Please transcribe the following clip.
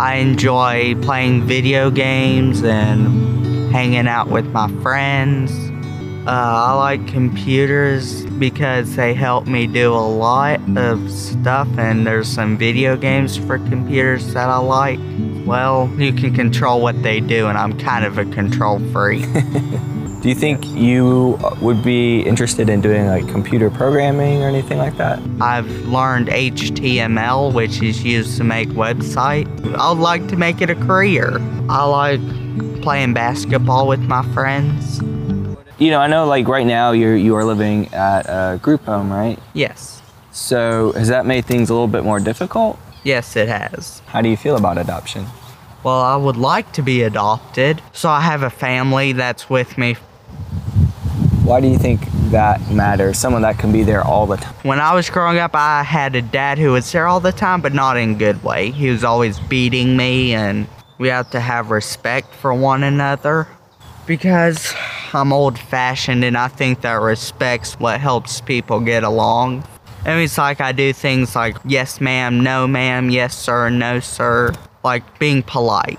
I enjoy playing video games and hanging out with my friends. Uh, I like computers because they help me do a lot of stuff, and there's some video games for computers that I like. Well, you can control what they do, and I'm kind of a control freak. Do you think you would be interested in doing like computer programming or anything like that? I've learned HTML, which is used to make websites. I'd like to make it a career. I like playing basketball with my friends. You know, I know like right now you're you are living at a group home, right? Yes. So has that made things a little bit more difficult? Yes, it has. How do you feel about adoption? Well, I would like to be adopted, so I have a family that's with me. Why do you think that matters? Someone that can be there all the time. When I was growing up, I had a dad who was there all the time, but not in a good way. He was always beating me, and we have to have respect for one another because I'm old fashioned and I think that respect's what helps people get along. And it's like I do things like yes, ma'am, no, ma'am, yes, sir, no, sir, like being polite.